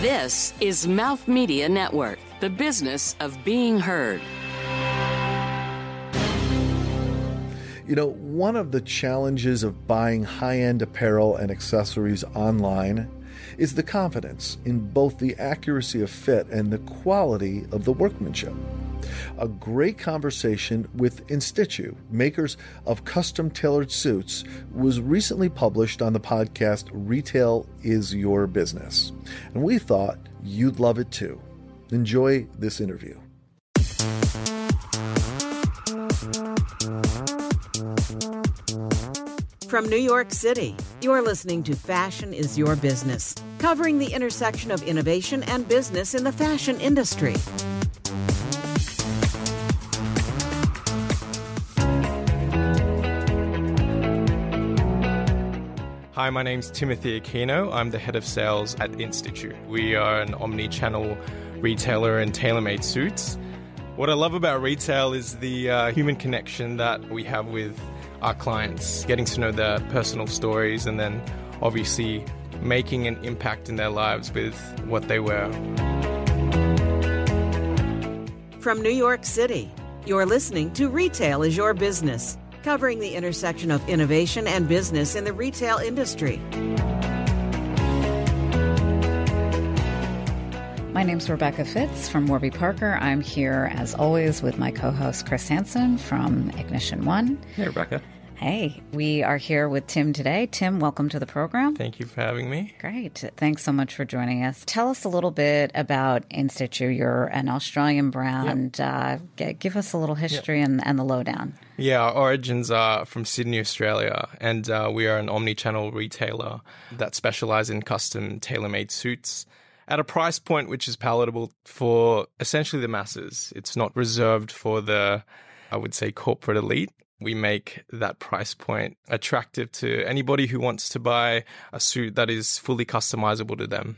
This is Mouth Media Network, the business of being heard. You know, one of the challenges of buying high end apparel and accessories online is the confidence in both the accuracy of fit and the quality of the workmanship. A great conversation with Institchu, makers of custom tailored suits, was recently published on the podcast Retail is Your Business. And we thought you'd love it too. Enjoy this interview. From New York City, you're listening to Fashion is Your Business, covering the intersection of innovation and business in the fashion industry. Hi, my name's Timothy Aquino. I'm the head of sales at Institchu. We are an omni channel retailer in tailor made suits. What I love about retail is the uh, human connection that we have with our clients, getting to know their personal stories, and then obviously making an impact in their lives with what they wear. From New York City, you're listening to Retail is Your Business, covering the intersection of innovation and business in the retail industry. My name's Rebecca Fitts from Warby Parker. I'm here as always with my co-host Chris Hansen from Ignition One. Hey, Rebecca. Hey, we are here with Tim today. Tim, welcome to the program. Thank you for having me. Great. Thanks so much for joining us. Tell us a little bit about Institchu. You're an Australian brand. Yep. Uh, give us a little history yep. and, and the lowdown. Yeah, our origins are from Sydney, Australia, and uh, we are an omni channel retailer that specializes in custom tailor made suits at a price point which is palatable for essentially the masses. It's not reserved for the, I would say, corporate elite we make that price point attractive to anybody who wants to buy a suit that is fully customizable to them.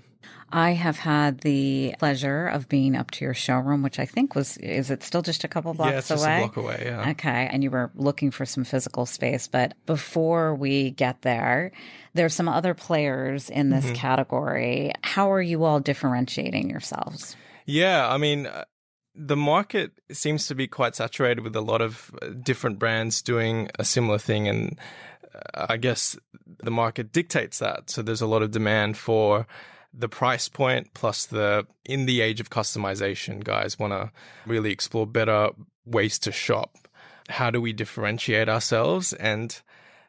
I have had the pleasure of being up to your showroom, which I think was, is it still just a couple blocks yeah, it's away? Just a block away, yeah. Okay. And you were looking for some physical space. But before we get there, there's some other players in this mm-hmm. category. How are you all differentiating yourselves? Yeah. I mean, the market seems to be quite saturated with a lot of uh, different brands doing a similar thing and uh, I guess the market dictates that. So there's a lot of demand for the price point plus the in the age of customization guys want to really explore better ways to shop. How do we differentiate ourselves and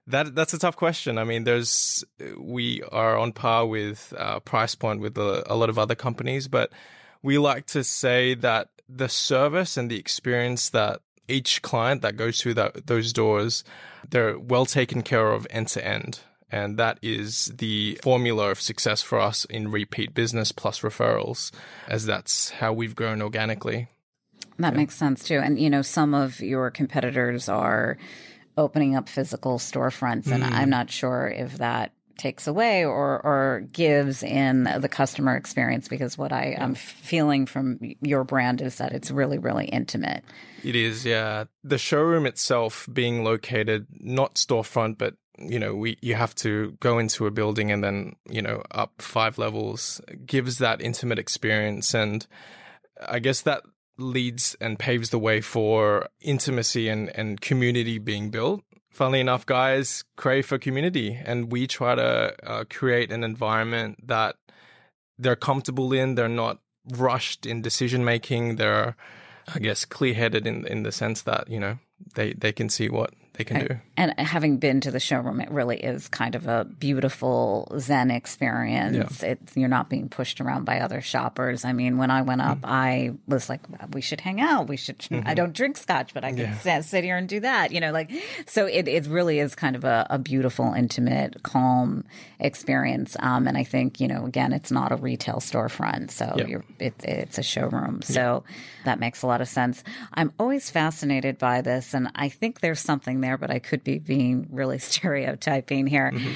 that that's a tough question. I mean, there's we are on par with uh, price point with a, a lot of other companies, but we like to say that the service and the experience that each client that goes through that, those doors, they're well taken care of end to end. And that is the formula of success for us in repeat business plus referrals, as that's how we've grown organically. That yeah. makes sense too. And, you know, some of your competitors are opening up physical storefronts, and mm. I'm not sure if that takes away or or gives in the customer experience because what I am feeling from your brand is that it's really really intimate. It is, yeah. The showroom itself being located not storefront but you know, we you have to go into a building and then, you know, up five levels gives that intimate experience and I guess that leads and paves the way for intimacy and, and community being built funnily enough, guys crave for community, and we try to uh, create an environment that they're comfortable in. They're not rushed in decision making. They're, I guess, clear headed in in the sense that you know they they can see what they can do. And having been to the showroom, it really is kind of a beautiful Zen experience. Yeah. It's, you're not being pushed around by other shoppers. I mean, when I went up, mm-hmm. I was like, we should hang out. We should, mm-hmm. I don't drink scotch, but I can yeah. sit here and do that, you know, like, so it, it really is kind of a, a beautiful, intimate, calm experience. Um, and I think, you know, again, it's not a retail storefront. So yeah. it, it's a showroom. So that makes a lot of sense. I'm always fascinated by this. And I think there's something there, but I could be being really stereotyping here. Mm-hmm.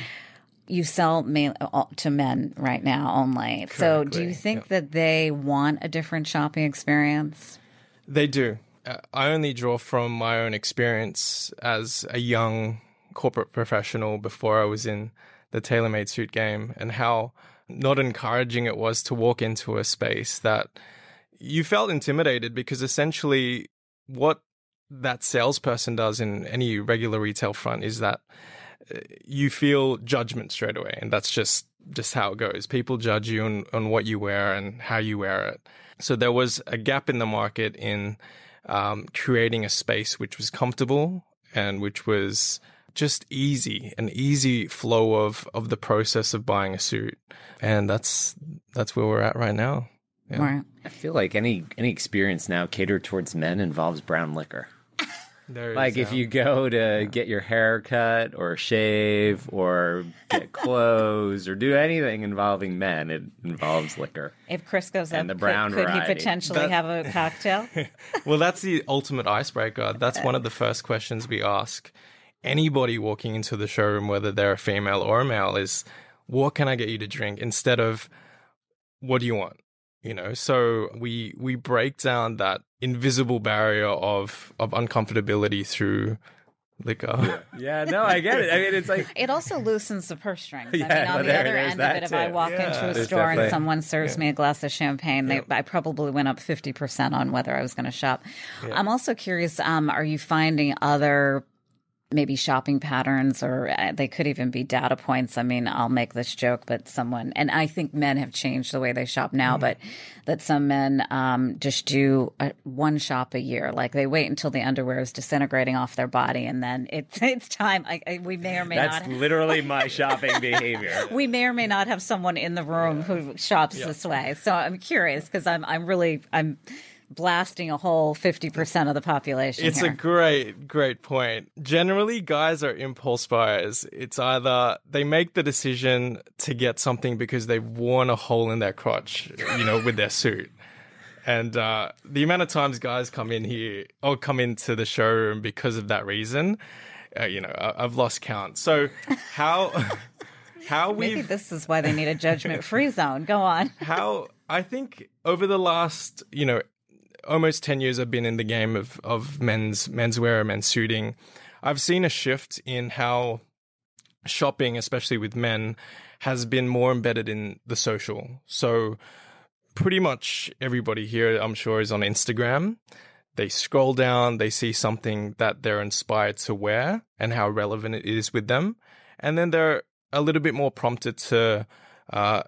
You sell uh, to men right now only. Correctly. So, do you think yep. that they want a different shopping experience? They do. Uh, I only draw from my own experience as a young corporate professional before I was in the tailor-made suit game and how not encouraging it was to walk into a space that you felt intimidated because essentially what that salesperson does in any regular retail front is that uh, you feel judgment straight away and that's just just how it goes people judge you on, on what you wear and how you wear it so there was a gap in the market in um, creating a space which was comfortable and which was just easy, an easy flow of of the process of buying a suit, and that's that's where we're at right now. Yeah. Right. I feel like any any experience now catered towards men involves brown liquor. Like if you go to yeah. get your hair cut or shave or get clothes or do anything involving men, it involves liquor. If Chris goes and up, the brown could, could he potentially that, have a cocktail? well, that's the ultimate icebreaker. That's one of the first questions we ask anybody walking into the showroom, whether they're a female or a male, is what can I get you to drink instead of what do you want? You know, so we we break down that invisible barrier of of uncomfortability through liquor. Yeah. yeah, no, I get it. I mean, it's like it also loosens the purse strings. I yeah, mean, on the there, other end of it, too. if I walk yeah. into a there's store and someone serves yeah. me a glass of champagne, they, I probably went up fifty percent on whether I was going to shop. I'm also curious. Um, are you finding other maybe shopping patterns or uh, they could even be data points. I mean, I'll make this joke, but someone, and I think men have changed the way they shop now, mm. but that some men um, just do a, one shop a year. Like they wait until the underwear is disintegrating off their body and then it's, it's time. I, I, we may or may That's not. That's literally my shopping behavior. we may or may not have someone in the room yeah. who shops yeah. this way. So I'm curious because I'm, I'm really, I'm, blasting a whole 50% of the population. It's here. a great, great point. Generally, guys are impulse buyers. It's either they make the decision to get something because they've worn a hole in their crotch, you know, with their suit. And uh, the amount of times guys come in here or come into the showroom because of that reason, uh, you know, I- have lost count. So how. how we maybe this is why they need a judgment free zone go on how i think over the last you know almost 10 years I've been in the game of, of men's menswear, and men's suiting, I've seen a shift in how shopping, especially with men, has been more embedded in the social. So pretty much everybody here, I'm sure, is on Instagram. They scroll down, they see something that they're inspired to wear and how relevant it is with them. And then they're a little bit more prompted to uh,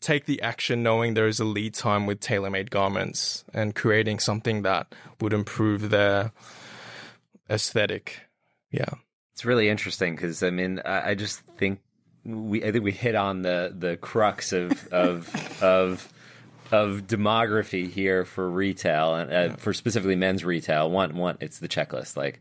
take the action knowing there is a lead time with tailor-made garments and creating something that would improve their aesthetic. Yeah. It's really interesting because I mean I, I, just think we I think we hit on the the crux of of of of demography here for retail and uh, yeah. for specifically men's retail. One one it's the checklist like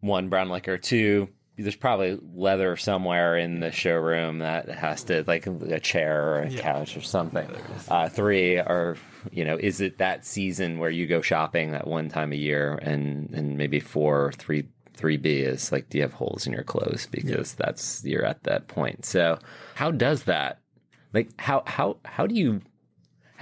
one brown liquor, two there's probably leather somewhere in the showroom that has to like a chair or a yeah. couch or something. Uh, three are you know is it that season where you go shopping that one time a year and and maybe four three three B is like do you have holes in your clothes because yeah. that's you're at that point. So how does that like how how how do you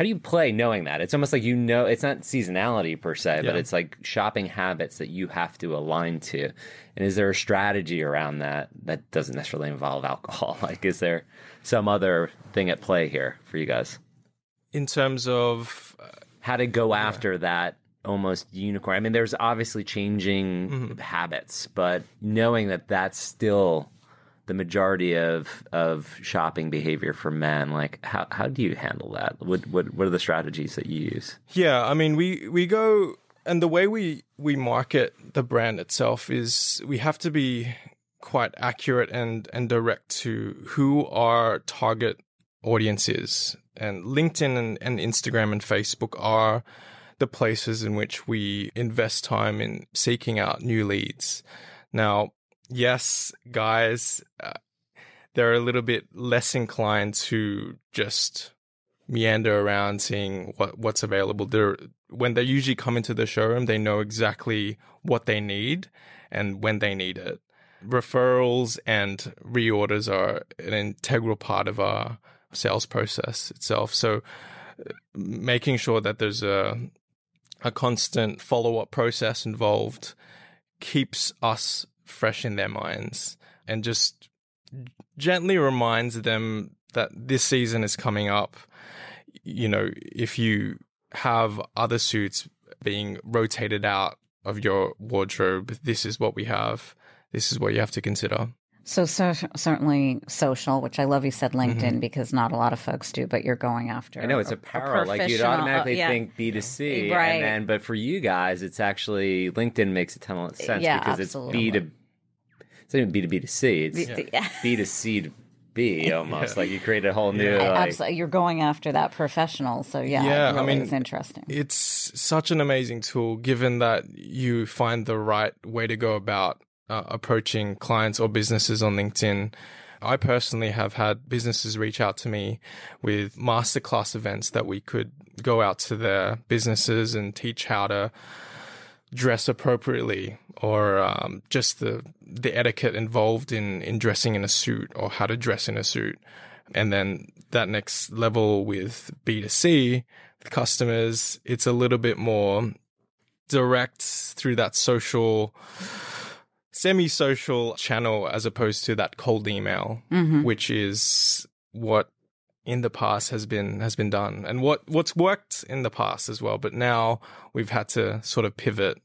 how do you play knowing that? It's almost like you know it's not seasonality per se, yeah. but it's like shopping habits that you have to align to. And is there a strategy around that that doesn't necessarily involve alcohol? Like, is there some other thing at play here for you guys? In terms of uh, how to go yeah. after that almost unicorn. I mean, there's obviously changing mm-hmm. habits, but knowing that that's still the majority of of shopping behavior for men like how how do you handle that? What what what are the strategies that you use? Yeah i mean we we go and the way we we market the brand itself is we have to be quite accurate and and direct to who our target audience is. And linkedin and, and instagram and facebook are the places in which we invest time in seeking out new leads. Now yes, guys, uh, they're a little bit less inclined to just meander around seeing what what's available. They're when they usually come into the showroom, they know exactly what they need and when they need it. Referrals and reorders are an integral part of our sales process itself. So uh, making sure that there's a a constant follow up process involved keeps us fresh in their minds and just gently reminds them that this season is coming up, you know, if you have other suits being rotated out of your wardrobe, this is what we have. This is what you have to consider. So, so certainly social, which I love you said LinkedIn mm-hmm. because not a lot of folks do, but you're going after. I know it's apparel. A like you'd automatically uh, yeah. think B2C. Right. And then, but for you guys, it's actually LinkedIn makes a ton of sense yeah, because absolutely. it's B to it's not even B to B to C. It's yeah. B to C to B almost. Like you create a whole new. Like, absolutely. You're going after that professional. So yeah, yeah really I mean, it's interesting. It's such an amazing tool given that you find the right way to go about uh, approaching clients or businesses on LinkedIn. I personally have had businesses reach out to me with masterclass events that we could go out to their businesses and teach how to dress appropriately or um, just the the etiquette involved in in dressing in a suit or how to dress in a suit and then that next level with B2C with customers it's a little bit more direct through that social semi-social channel as opposed to that cold email, mm-hmm. which is what in the past has been has been done and what what's worked in the past as well. But now we've had to sort of pivot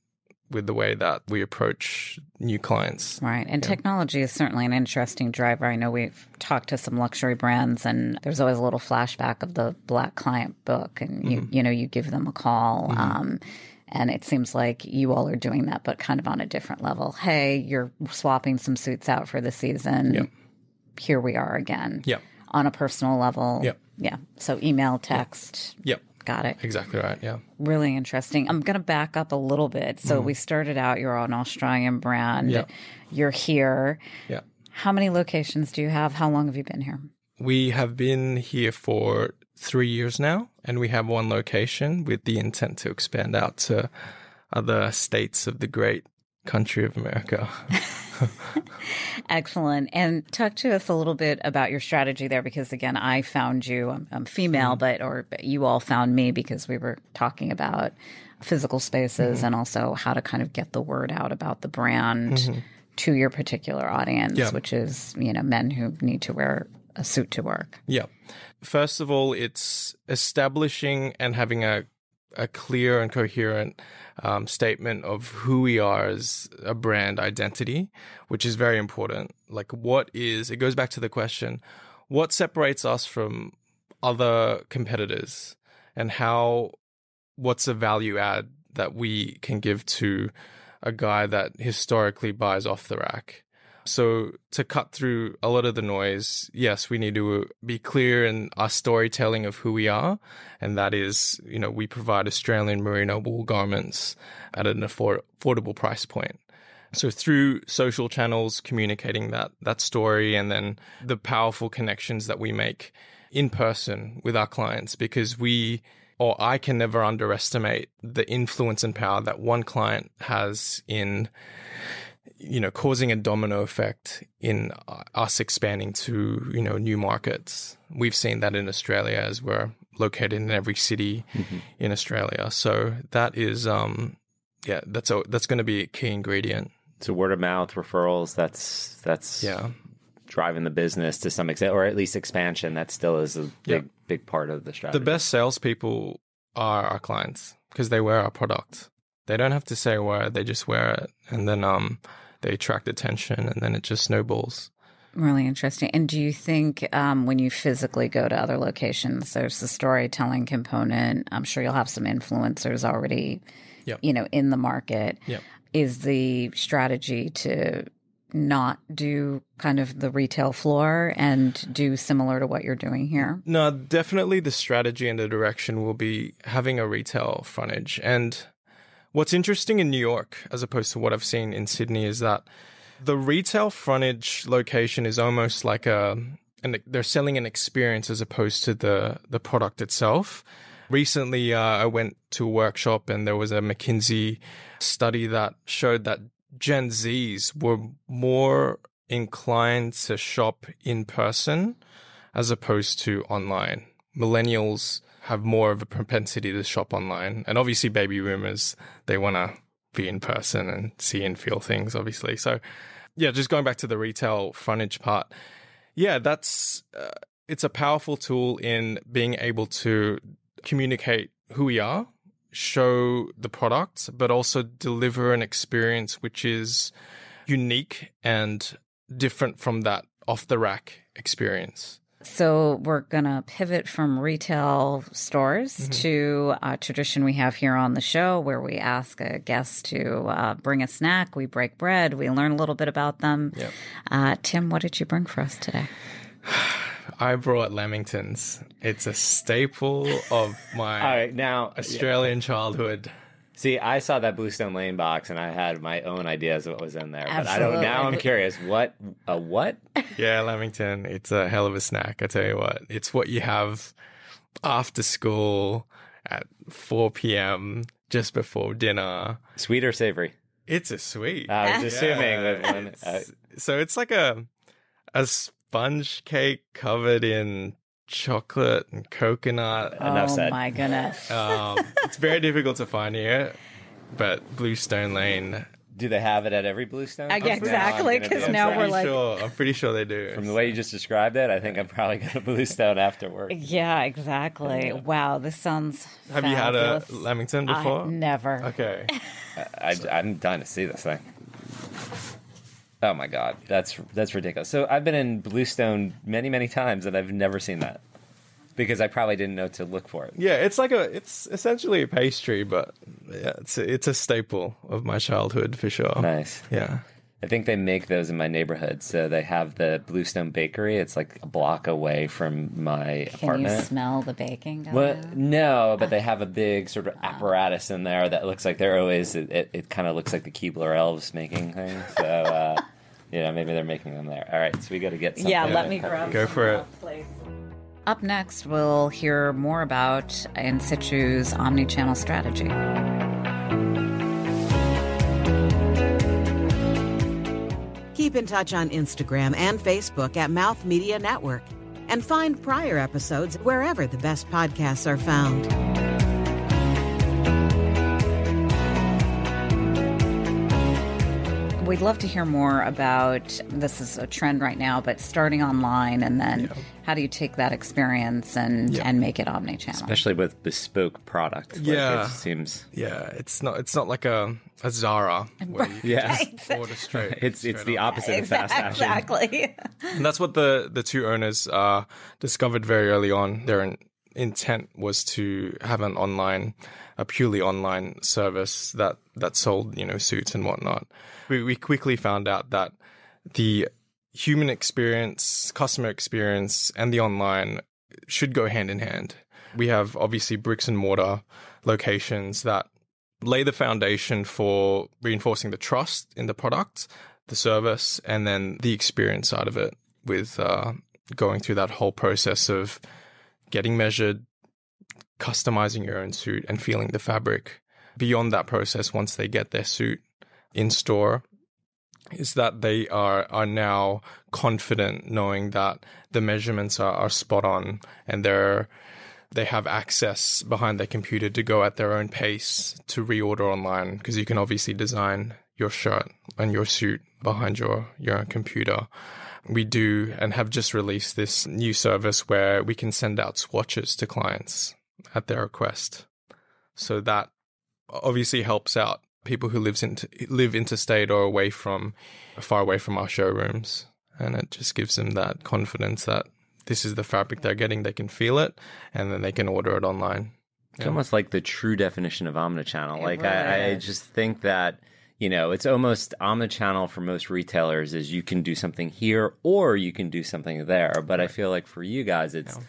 with the way that we approach new clients. Right. And yeah. technology is certainly an interesting driver. I know we've talked to some luxury brands and there's always a little flashback of the black client book and you mm-hmm. you know you give them a call mm-hmm. um, and it seems like you all are doing that, but kind of on a different level. Hey, you're swapping some suits out for the season. Yep. Here we are again. Yep. On a personal level. Yep. Yeah. So email, text. Yep. Got it. Exactly right. Yeah. Really interesting. I'm going to back up a little bit. So mm. we started out, you're an Australian brand. Yep. You're here. Yeah. How many locations do you have? How long have you been here? We have been here for three years now, and we have one location with the intent to expand out to other states of the great country of America. Excellent. And talk to us a little bit about your strategy there, because again, I found you. I'm, I'm female, mm-hmm. but or you all found me because we were talking about physical spaces mm-hmm. and also how to kind of get the word out about the brand. Mm-hmm. To your particular audience, yeah. which is you know men who need to wear a suit to work. Yeah. First of all, it's establishing and having a a clear and coherent um, statement of who we are as a brand identity, which is very important. Like, what is, it goes back to the question what separates us from other competitors and how, what's the value add that we can give to a guy that historically buys off the rack? So to cut through a lot of the noise, yes, we need to be clear in our storytelling of who we are. And that is, you know, we provide Australian merino wool garments at an afford- affordable price point. So through social channels, communicating that, that story and then the powerful connections that we make in person with our clients because we or I can never underestimate the influence and power that one client has in you know, causing a domino effect in us expanding to, you know, new markets. We've seen that in Australia as we're located in every city mm-hmm. in Australia. So that is, um, yeah, that's a, that's going to be a key ingredient. So word of mouth referrals. That's that's yeah, driving the business to some extent, or at least expansion. That still is a big yeah. big part of the strategy. The best salespeople are our clients because they wear our product. They don't have to say a word; they just wear it, and then um, they attract attention, and then it just snowballs. Really interesting. And do you think um, when you physically go to other locations, there's the storytelling component? I'm sure you'll have some influencers already, yep. you know, in the market. Yep. Is the strategy to not do kind of the retail floor and do similar to what you're doing here? No, definitely the strategy and the direction will be having a retail frontage. And What's interesting in New York, as opposed to what I've seen in Sydney, is that the retail frontage location is almost like a, and they're selling an experience as opposed to the the product itself. Recently, uh, I went to a workshop and there was a McKinsey study that showed that Gen Zs were more inclined to shop in person as opposed to online. Millennials have more of a propensity to shop online. And obviously, baby boomers, they want to be in person and see and feel things, obviously. So, yeah, just going back to the retail frontage part. Yeah, that's uh, it's a powerful tool in being able to communicate who we are, show the product, but also deliver an experience which is unique and different from that off the rack experience. So we're going to pivot from retail stores mm-hmm. to a tradition we have here on the show where we ask a guest to uh, bring a snack. We break bread. We learn a little bit about them. Yep. Uh, Tim, what did you bring for us today? I brought Lamingtons. It's a staple of my All right, now Australian yeah. childhood. See, I saw that Bluestone Lane box and I had my own ideas of what was in there. Absolutely. But I don't now I'm curious. What a what? Yeah, Lamington. It's a hell of a snack, I tell you what. It's what you have after school at 4 p.m. just before dinner. Sweet or savory? It's a sweet. I was assuming that one, uh, so it's like a a sponge cake covered in chocolate and coconut. Enough oh said. my goodness! Um, it's very difficult to find here, but Bluestone Lane. Do they have it at every Bluestone? Yeah, exactly. Because now we're like, sure, I'm pretty sure they do. From the way you just described it, I think I'm probably going to Bluestone after work. Yeah, exactly. Wow, this sounds. Have fabulous. you had a Lamington before? I, never. Okay. I, I'm dying to see this thing. Oh my god, that's that's ridiculous. So I've been in Bluestone many many times and I've never seen that because I probably didn't know to look for it. Yeah, it's like a it's essentially a pastry, but yeah, it's a, it's a staple of my childhood for sure. Nice. Yeah. I think they make those in my neighborhood. So they have the Bluestone Bakery. It's like a block away from my Can apartment. Can you smell the baking? Well, no, but they have a big sort of apparatus in there that looks like they're always. It, it, it kind of looks like the Keebler elves making things. So. Uh, yeah, maybe they're making them there. All right, so we got to get. Some. Yeah, let me grab. Go for it. Up next, we'll hear more about Institchu's omni-channel strategy. Keep in touch on Instagram and Facebook at Mouth Media Network and find prior episodes wherever the best podcasts are found. We'd love to hear more about this is a trend right now, but starting online and then yeah. how do you take that experience and yeah. and make it omni-channel? Especially with bespoke product. Yeah. Like it seems Yeah, it's not it's not like a, a Zara where you yeah. order straight. it's straight it's the opposite of fast fashion. Exactly. and that's what the the two owners uh, discovered very early on. Their intent was to have an online a purely online service that that sold you know suits and whatnot. We we quickly found out that the human experience, customer experience, and the online should go hand in hand. We have obviously bricks and mortar locations that lay the foundation for reinforcing the trust in the product, the service, and then the experience side of it with uh, going through that whole process of getting measured, customizing your own suit and feeling the fabric. Beyond that process, once they get their suit in store, is that they are are now confident knowing that the measurements are, are spot on and they're they have access behind their computer to go at their own pace to reorder online because you can obviously design your shirt and your suit behind your your computer. We do and have just released this new service where we can send out swatches to clients at their request. So that obviously helps out people who lives into live interstate or away from far away from our showrooms and it just gives them that confidence that this is the fabric they're getting they can feel it and then they can order it online it's yeah. almost like the true definition of omnichannel like I, I just think that you know it's almost on the channel for most retailers is you can do something here or you can do something there but right. i feel like for you guys it's yeah.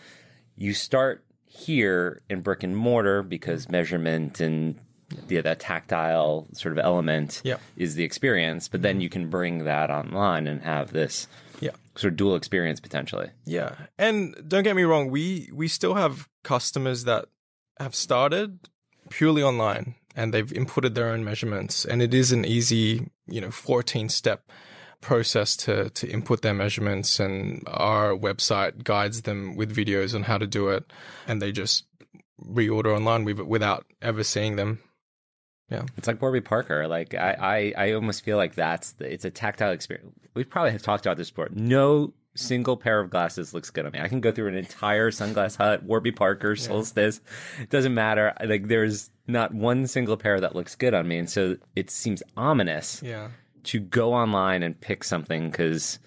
you start here in brick and mortar because mm-hmm. measurement and yeah, that tactile sort of element yep. is the experience, but then mm-hmm. you can bring that online and have this yeah. sort of dual experience potentially. Yeah. And don't get me wrong, we we still have customers that have started purely online and they've inputted their own measurements and it is an easy, you know, 14 step process to to input their measurements and our website guides them with videos on how to do it and they just reorder online without ever seeing them yeah, it's like Warby Parker. Like I, I, I almost feel like that's the, it's a tactile experience. We probably have talked about this before. No single pair of glasses looks good on me. I can go through an entire sunglass hut, Warby Parker, Solstice. It doesn't matter. Like there's not one single pair that looks good on me, and so it seems ominous Yeah. to go online and pick something because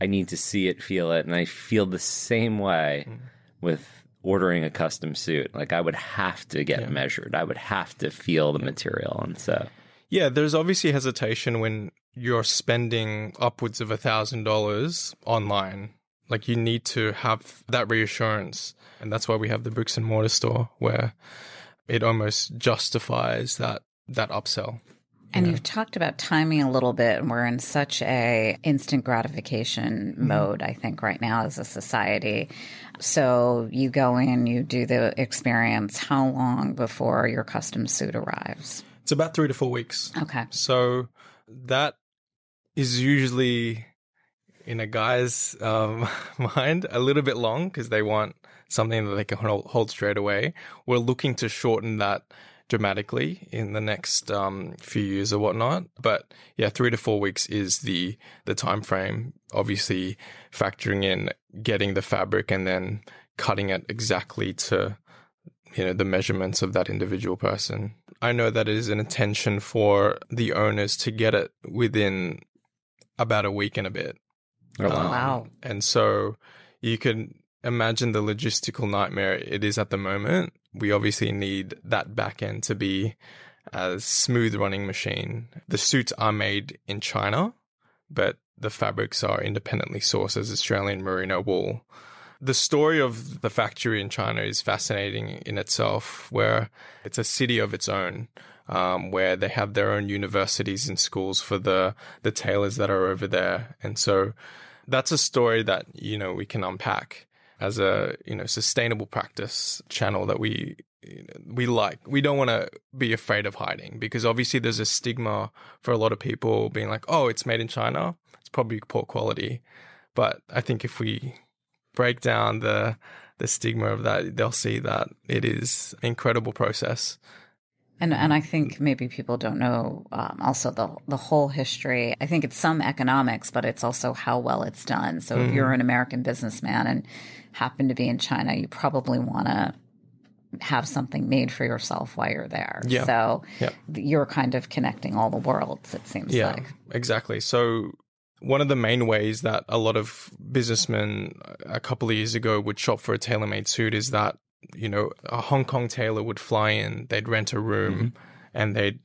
I need to see it, feel it, and I feel the same way hmm. with ordering a custom suit. Like I would have to get measured. I would have to feel the material, and so Yeah, there's obviously hesitation when you're spending upwards of a thousand dollars online. Like you need to have that reassurance, and that's why we have the bricks and mortar store where it almost justifies that that upsell. And you've talked about timing a little bit, and we're in such a instant gratification mode, I think, right now as a society. So you go in, you do the experience. How long before your custom suit arrives? It's about three to four weeks. Okay. So that is usually in a guy's um, mind a little bit long because they want something that they can hold, straight away. We're looking to shorten that dramatically in the next um, few years or whatnot. But yeah, three to four weeks is the the time frame. Obviously, factoring in getting the fabric and then cutting it exactly to you know the measurements of that individual person. I know that it is an intention for the owners to get it within about a week and a bit. Oh, wow. Um, Wow. And so you can imagine the logistical nightmare it is at the moment. We obviously need that back end to be a smooth running machine. The suits are made in China, but the fabrics are independently sourced as Australian merino wool. The story of the factory in China is fascinating in itself, where it's a city of its own, um, where they have their own universities and schools for the the tailors that are over there, and so that's a story that you know we can unpack as a you know sustainable practice channel that we we like. We don't want to be afraid of hiding because obviously there's a stigma for a lot of people being like, "Oh, it's made in China. It's probably poor quality." But I think if we break down the the stigma of that, they'll see that it is incredible process. And and I think maybe people don't know um, also the the whole history. I think it's some economics, but it's also how well it's done. So if you're an American businessman and happen to be in China, you probably want to have something made for yourself while you're there. Yeah. So Yeah. you're kind of connecting all the worlds. It seems Yeah, like. exactly. So one of the main ways that a lot of businessmen a couple of years ago would shop for a tailor-made suit is that you know a Hong Kong tailor would fly in, they'd rent a room, and they'd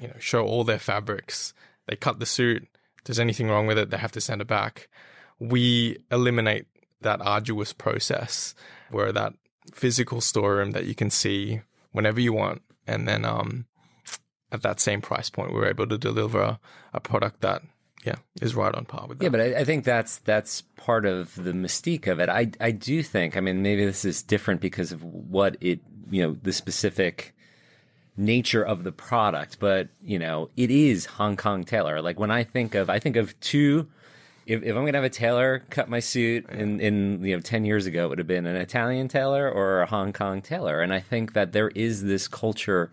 you know show all their fabrics. They cut the suit. If there's anything wrong with it, they have to send it back. We eliminate that arduous process where that physical storeroom that you can see whenever you want, and then um, at that same price point, we're able to deliver a product that yeah is right on par with that. Yeah, but I, I think that's that's part of the mystique of it. I I do think. I mean, maybe this is different because of what it you know the specific nature of the product, but you know it is Hong Kong tailor. Like when I think of, I think of two. If, if I'm gonna have a tailor cut my suit in, in you know ten years ago, it would have been an Italian tailor or a Hong Kong tailor, and I think that there is this culture,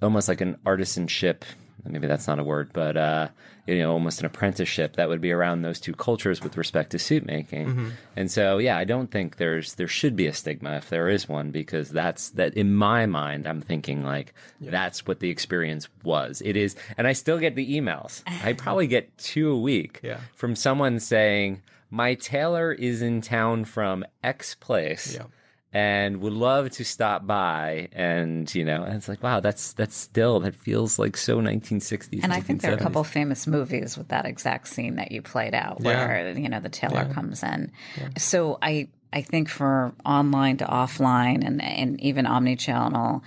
almost like an artisanship. Maybe that's not a word, but uh, you know, almost an apprenticeship that would be around those two cultures with respect to suit making. And so, yeah, I don't think there's there should be a stigma if there is one because that's that in my mind. I'm thinking like that's what the experience was. It is, and I still get the emails. I probably get two a week Yeah. from someone saying my tailor is in town from X place Yeah. And would love to stop by and you know and it's like wow that's that's still that feels like so 1960s And I think there are a 1970s. couple famous movies with that exact scene that you played out where you know the tailor comes in. So I I think for online to offline and and even omni-channel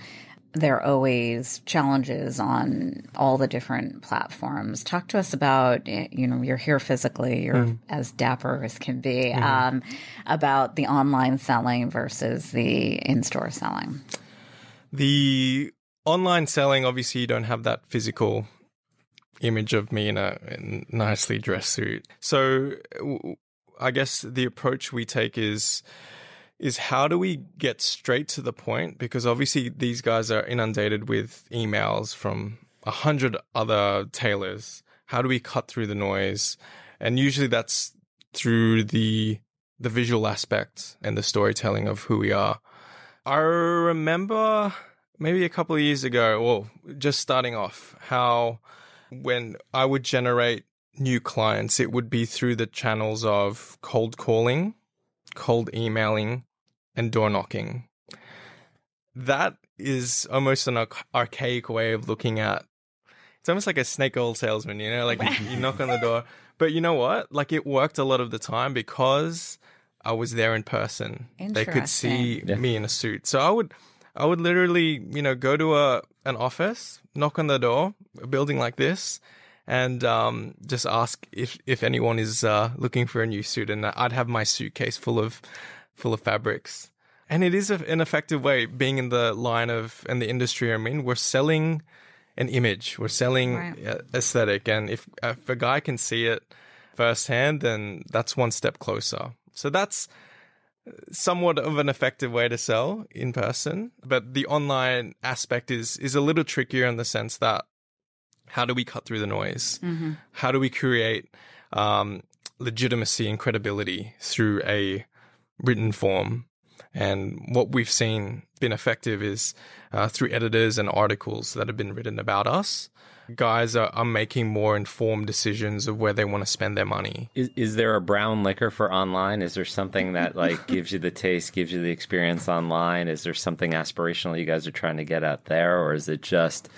there are always challenges on all the different platforms. Talk to us about, you know, you're here physically, you're as dapper as can be, um, about the online selling versus the in store selling. The online selling, obviously, you don't have that physical image of me in a in nicely dressed suit. So, w- I guess the approach we take is is how do we get straight to the point? Because obviously, these guys are inundated with emails from a hundred other tailors. How do we cut through the noise? And usually, that's through the the visual aspect and the storytelling of who we are. I remember maybe a couple of years ago, well, just starting off, how when I would generate new clients, it would be through the channels of cold calling, cold emailing, and door knocking. That is almost an archaic way of looking at it's almost like a snake oil salesman, you know, like you, you knock on the door. But you know what? Like it worked a lot of the time because I was there in person. They could see Interesting. me in a suit. So I would I would literally, you know, go to a an office, knock on the door, a building like this, and um, just ask if if anyone is uh, looking for a new suit, and I'd have my suitcase full of full of fabrics. And it is a, an effective way, being in the line of and the industry I'm in. We're selling an image, we're selling Right. uh, aesthetic, and if if a guy can see it firsthand, then that's one step closer. So that's somewhat of an effective way to sell in person, but the online aspect is is a little trickier in the sense that how do we cut through the noise? How do we create um, legitimacy and credibility through a written form? And what we've seen been effective is uh, through editors and articles that have been written about us. Guys are, are making more informed decisions of where they want to spend their money. Is, is there a brown liquor for online? Is there something that like gives you the taste, gives you the experience online? Is there something aspirational you guys are trying to get out there, or is it just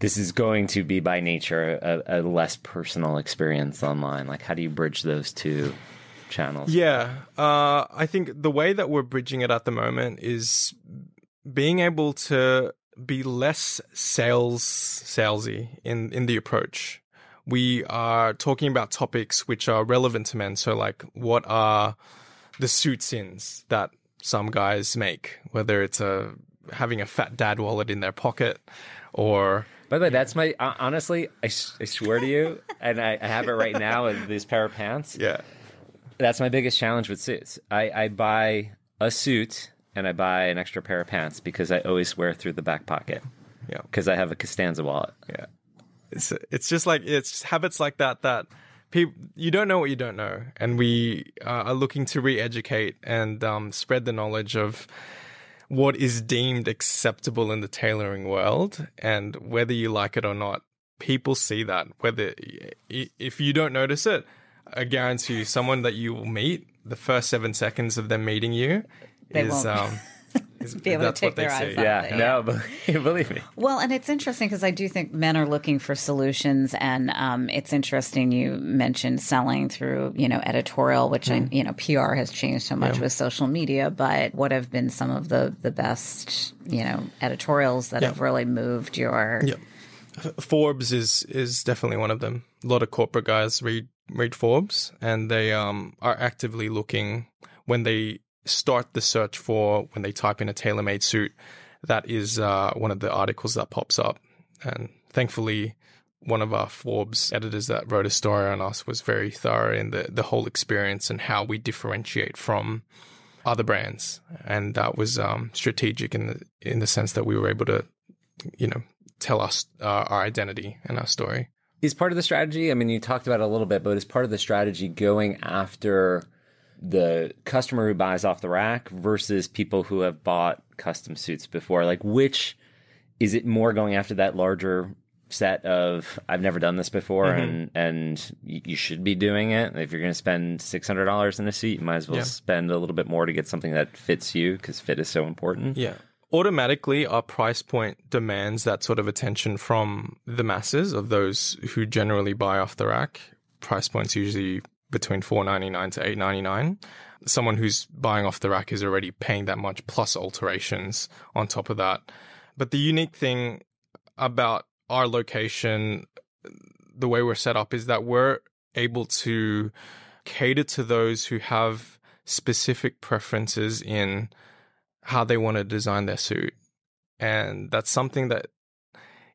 this is going to be by nature a, a less personal experience online? Like, how do you bridge those two channels? Yeah, uh, I think the way that we're bridging it at the moment is being able to be less sales salesy in in the approach. We are talking about topics which are relevant to men. So, like, what are the suit sins that some guys make? Whether it's a having a fat dad wallet in their pocket, or By the way, that's my uh, honestly, I swear to you, and I, I have it right now in this pair of pants. yeah, That's my biggest challenge with suits. I, I buy a suit and I buy an extra pair of pants because I always wear through the back pocket yeah. because I have a Costanza wallet. Yeah. It's it's just like it's just habits like that that people you don't know what you don't know, and we uh, are looking to re-educate and um, spread the knowledge of what is deemed acceptable in the tailoring world, and whether you like it or not, people see that. Whether if you don't notice it, I guarantee you, someone that you will meet, the first seven seconds of them meeting you They is won't um. is- be able to take their eyes see. off Yeah, it, no, believe, believe me. Well, and it's interesting because I do think men are looking for solutions, and um, it's interesting you mentioned selling through, you know, editorial, which I, you know, PR has changed so much with social media. But what have been some of the the best, you know, editorials that have really moved your? Yeah. Forbes is is definitely one of them. A lot of corporate guys read read Forbes, and they um are actively looking when they start the search for when they type in a tailor made suit. That is uh, one of the articles that pops up, and thankfully, one of our Forbes editors that wrote a story on us was very thorough in the the whole experience and how we differentiate from other brands, and that was um, strategic in the in the sense that we were able to, you know, tell us uh, our identity and our story. Is part of the strategy, I mean, you talked about it a little bit, but is part of the strategy going after the customer who buys off the rack versus people who have bought custom suits before? Like, which is it more going after that larger set of I've never done this before mm-hmm. and and you, you should be doing it. If you're going to spend six hundred dollars in a suit, you might as well Yeah. spend a little bit more to get something that fits you because fit is so important. Yeah. Automatically, our price point demands that sort of attention from the masses of those who generally buy off the rack. Price points usually between four ninety nine to eight ninety nine. Someone who's buying off the rack is already paying that much plus alterations on top of that. But the unique thing about our location, the way we're set up, is that we're able to cater to those who have specific preferences in how they want to design their suit. And that's something that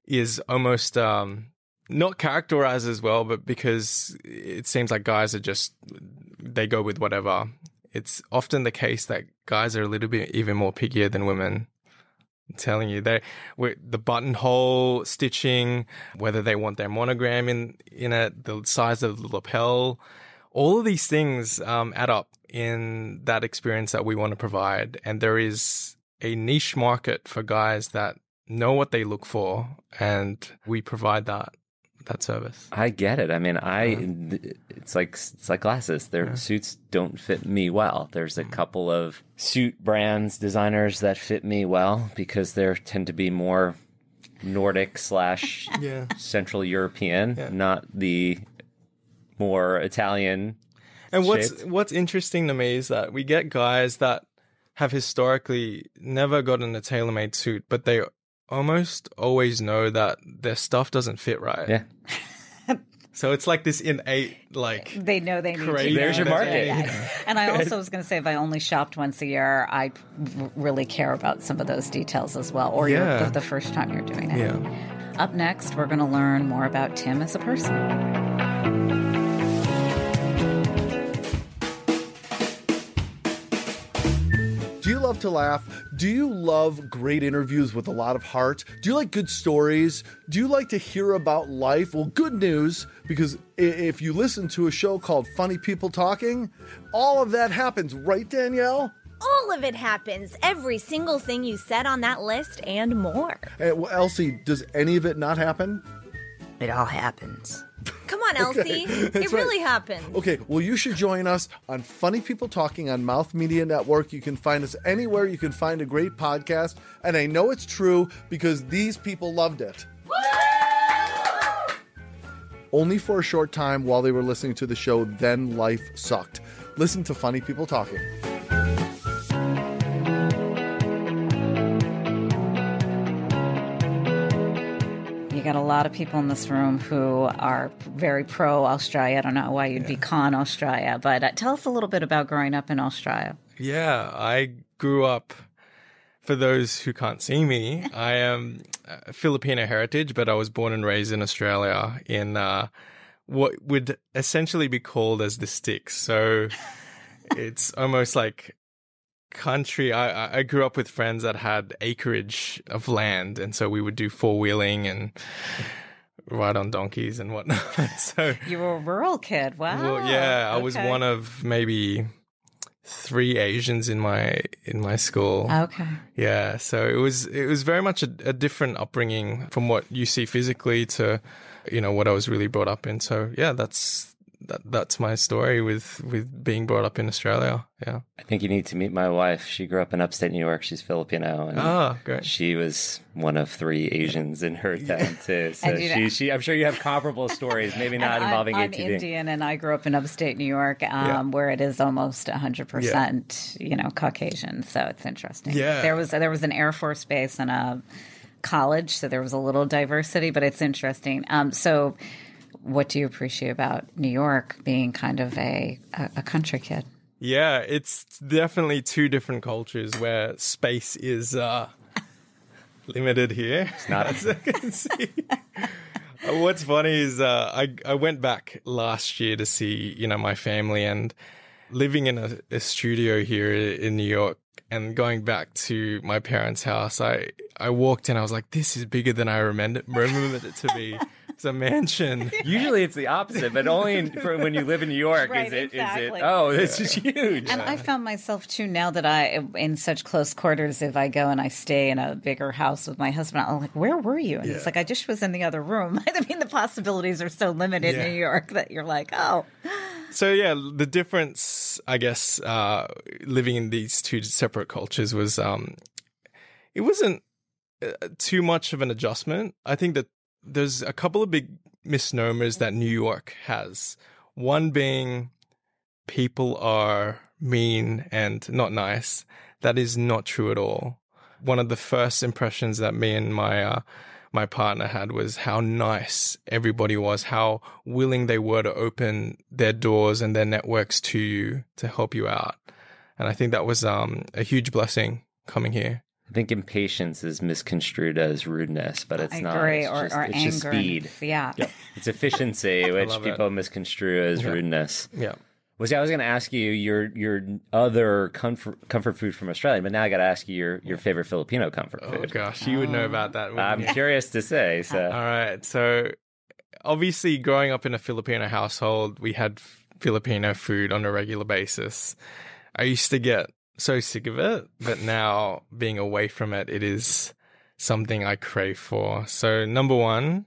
is almost um, not characterized as well, but because it seems like guys are just, they go with whatever. It's often the case that guys are a little bit even more pickier than women. I'm telling you, they the buttonhole stitching, whether they want their monogram in in it, the size of the lapel, all of these things um, add up in that experience that we want to provide. And there is a niche market for guys that know what they look for, and we provide that that service. I get it. I mean, I it's like it's like glasses. Their suits don't fit me well. There's a couple of suit brands designers that fit me well because they tend to be more Nordic slash Yeah. Central European, not the more Italian. And what's shaped. what's interesting to me is that we get guys that have historically never gotten a tailor-made suit, but they almost always know that their stuff doesn't fit right. Yeah, So it's like this innate, like They know they need Crazy. to. There's your market. that. And I also was going to say, if I only shopped once a year, I really care about some of those details as well. Or Yeah. you're the, the first time you're doing it. yeah. Up next, we're going to learn more about Tim as a person. Love to laugh? Do you love great interviews with a lot of heart? Do you like good stories? Do you like to hear about life? Well, good news, because if you listen to a show called Funny People Talking, all of that happens, right, Danielle? All of it happens. Every single thing you said on that list and more. Eh, well, Elsie, does any of it not happen? It all happens. Come on, Elsie. it right. really happened. Okay, well, you should join us on Funny People Talking on Mouth Media Network. You can find us anywhere you can find a great podcast. And I know it's true because these people loved it. Only for a short time while they were listening to the show, then life sucked. Listen to Funny People Talking. You got a lot of people in this room who are very pro Australia. I don't know why you'd be con Australia, but uh, tell us a little bit about growing up in Australia. Yeah, I grew up. For those who can't see me, I am Filipino heritage, but I was born and raised in Australia in uh, what would essentially be called as the sticks. So it's almost like country. I, I- grew up with friends that had acreage of land, and so we would do four wheeling and ride on donkeys and whatnot. so You were a rural kid. Wow. well, yeah, I was one of maybe three Asians in my in my school. Okay. Yeah, so it was it was very much a, a different upbringing from what you see physically to you know what I was really brought up in. So yeah, that's that that's my story with with being brought up in Australia. Yeah. I think you need to meet my wife. She grew up in upstate New York. She's Filipino, and Ah, great. she was one of three Asians in her town too. So she, she, I'm sure you have comparable stories, maybe not involving I'm, I'm ATV. Indian, and I grew up in upstate New York, um, where it is almost 100 percent, you know, Caucasian. So it's interesting. Yeah. there was there was an Air Force base and a college, so there was a little diversity, but it's interesting. Um, so, what do you appreciate about New York being kind of a a, a country kid? Yeah, it's definitely two different cultures where space is uh, limited here. It's not- as I can see. Uh, What's funny is uh, I I went back last year to see you know my family and living in a, a studio here in New York and going back to my parents' house. I I walked in. I was like, this is bigger than I remembered remembered it to be. It's a mansion. Usually it's the opposite, but only in, for when you live in New York Right, is it is exactly. it. Oh, this is huge. And I found myself too now that I in such close quarters. If I go and I stay in a bigger house with my husband, I'm like, "Where were you?" And he's like, "I just was in the other room." I mean, the possibilities are so limited Yeah. in New York that you're like, "Oh, So yeah, the difference, I guess, uh, living in these two separate cultures was, um, it wasn't uh, too much of an adjustment. I think that there's a couple of big misnomers that New York has. One being people are mean and not nice. That is not true at all. One of the first impressions that me and my uh, my partner had was how nice everybody was, how willing they were to open their doors and their networks to you to help you out. And I think that was um, a huge blessing coming here. I think impatience is misconstrued as rudeness, but it's I not. agree," It's or, just, or it's anger. just speed. Yeah. It's efficiency, which love it. people misconstrue as rudeness. Yeah. Well, see, I was going to ask you your your other comfort comfort food from Australia, but now I got to ask you your, your favorite Filipino comfort Oh food. gosh, you would know about that. wouldn't I'm you? curious to say. So All right. So, obviously, growing up in a Filipino household, we had Filipino food on a regular basis. I used to get so sick of it, but now being away from it, it is something I crave for. So number one,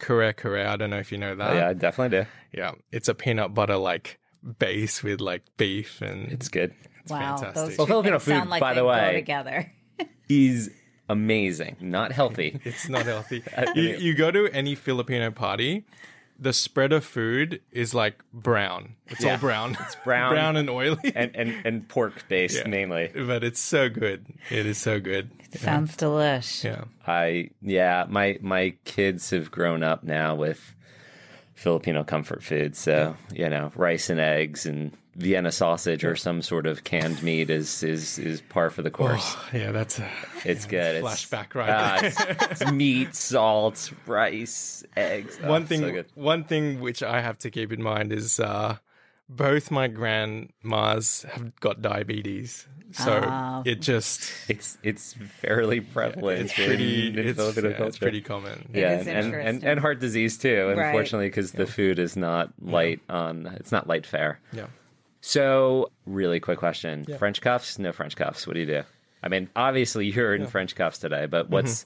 kare kare. I don't know if you know that. Oh, yeah, I definitely do. Yeah, it's a peanut butter like base with like beef and It's good. it's wow, fantastic. those Well, Filipino things sound food, like by they the go way- together. He's amazing, not healthy. It's not healthy. You, you go to any Filipino party, the spread of food is like brown. It's Yeah. all brown. It's brown. brown and oily. and and, and pork based Yeah. mainly. but it's so good. It is so good. Sounds delish. Yeah. I yeah, my my kids have grown up now with Filipino comfort food, so you know, rice and eggs and Vienna sausage or some sort of canned meat is is is par for the course. Oh, yeah, that's a it's good. It's, flashback right ah, there. it's, it's meat, salt, rice, eggs. Oh, one thing so good. one thing which I have to keep in mind is uh both my grandmas have got diabetes. So Ah. it just It's it's fairly prevalent. it's pretty in it's, yeah, it's pretty common. yeah, is and, and, and and heart disease too. Unfortunately, because the food is not light on. It's not light fare. Yeah. So, really quick question: French cuffs? No French cuffs. What do you do? I mean, obviously you're in French cuffs today, but what's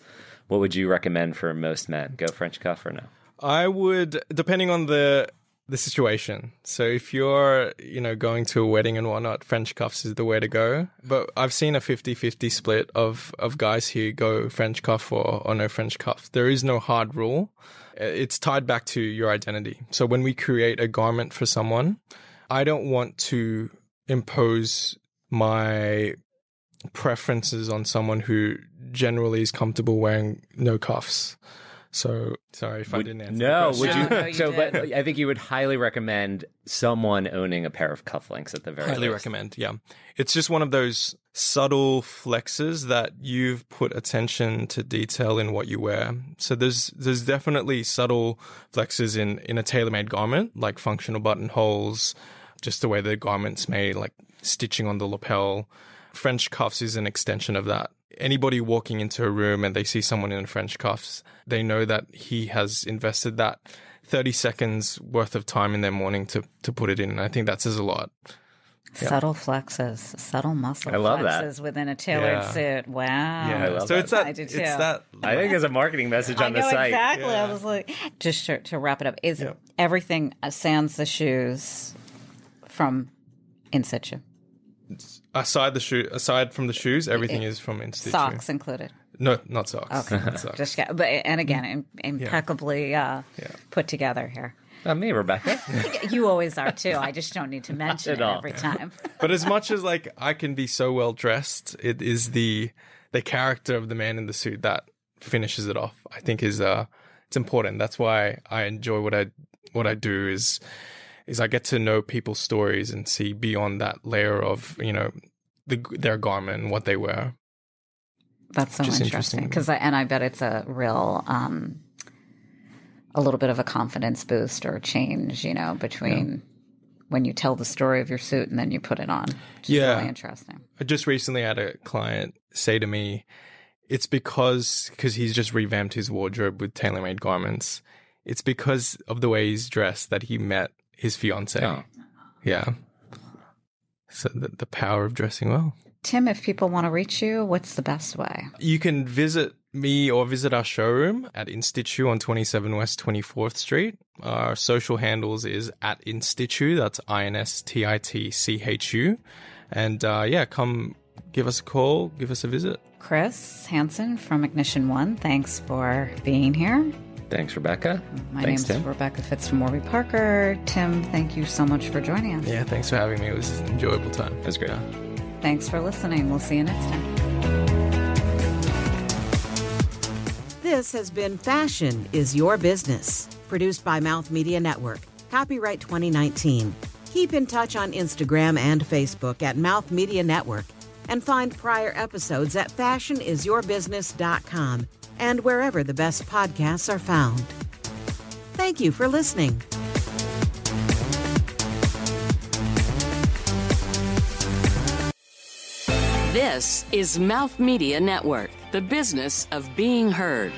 what would you recommend for most men? Go French cuff or no? I would, depending on the the situation. So if you're, you know, going to a wedding and whatnot, French cuffs is the way to go. But I've seen a 50-50 split of of guys who go French cuff or, or no French cuff. There is no hard rule. Uh, It's tied back to your identity. So when we create a garment for someone, I don't want to impose my preferences on someone who generally is comfortable wearing no cuffs. So sorry if I didn't answer. No, question. would you? No, no, you so, did. but I think you would highly recommend someone owning a pair of cufflinks at the very highly least. recommend. Yeah, it's just one of those subtle flexes that you've put attention to detail in what you wear. So there's there's definitely subtle flexes in in a tailor made garment, like functional buttonholes, just the way the garment's made, like stitching on the lapel. French cuffs is an extension of that. Anybody walking into a room and they see someone in French cuffs, they know that he has invested that 30 seconds worth of time in their morning to, to put it in. And I think that says a lot. Subtle flexes, subtle muscle I love that. flexes within a tailored Yeah. suit. Wow. Yeah, I love so that. it's that. I do it's too. that. I think there's a marketing message I on know the site. exactly. I was like, just to, to wrap it up, is everything uh, sans the shoes from Institchu, aside the shoe, aside from the shoes, everything is from Institchu. socks included. No, not socks. Okay, Not socks. just get, but and again, im- impeccably uh, put together here. Not me, Rebecca. You always are too. I just don't need to mention it all. every time. but as much as like I can be so well dressed, it is the the character of the man in the suit that finishes it off. I think is uh it's important. That's why I enjoy what I what I do is is I get to know people's stories and see beyond that layer of you know the, their garment and what they wear. That's so interesting because, and I bet it's a real, um, a little bit of a confidence boost or change, you know, between when you tell the story of your suit and then you put it on. Yeah. really interesting. I just recently had a client say to me, it's because because he's just revamped his wardrobe with tailor-made garments. It's because of the way he's dressed that he met his fiance. Oh. Yeah. So the, the power of dressing well. Tim, if people want to reach you, what's the best way? You can visit me or visit our showroom at Institchu on 27 West 24th Street. Our social handles is at Institchu. That's I N S T I T C H U. And uh, yeah, come give us a call, give us a visit. Chris Hansen from Ignition One, thanks for being here. Thanks, Rebecca. My Thanks, name's Tim. Rebecca Fitts from Warby Parker. Tim, thank you so much for joining us. Yeah, thanks for having me. It was an enjoyable time. It was great. Thanks for listening. We'll see you next time. This has been Fashion is Your Business, produced by Mouth Media Network. Copyright 2019. Keep in touch on Instagram and Facebook at Mouth Media Network and find prior episodes at fashionisyourbusiness.com and wherever the best podcasts are found. Thank you for listening. This is Mouth Media Network, the business of being heard.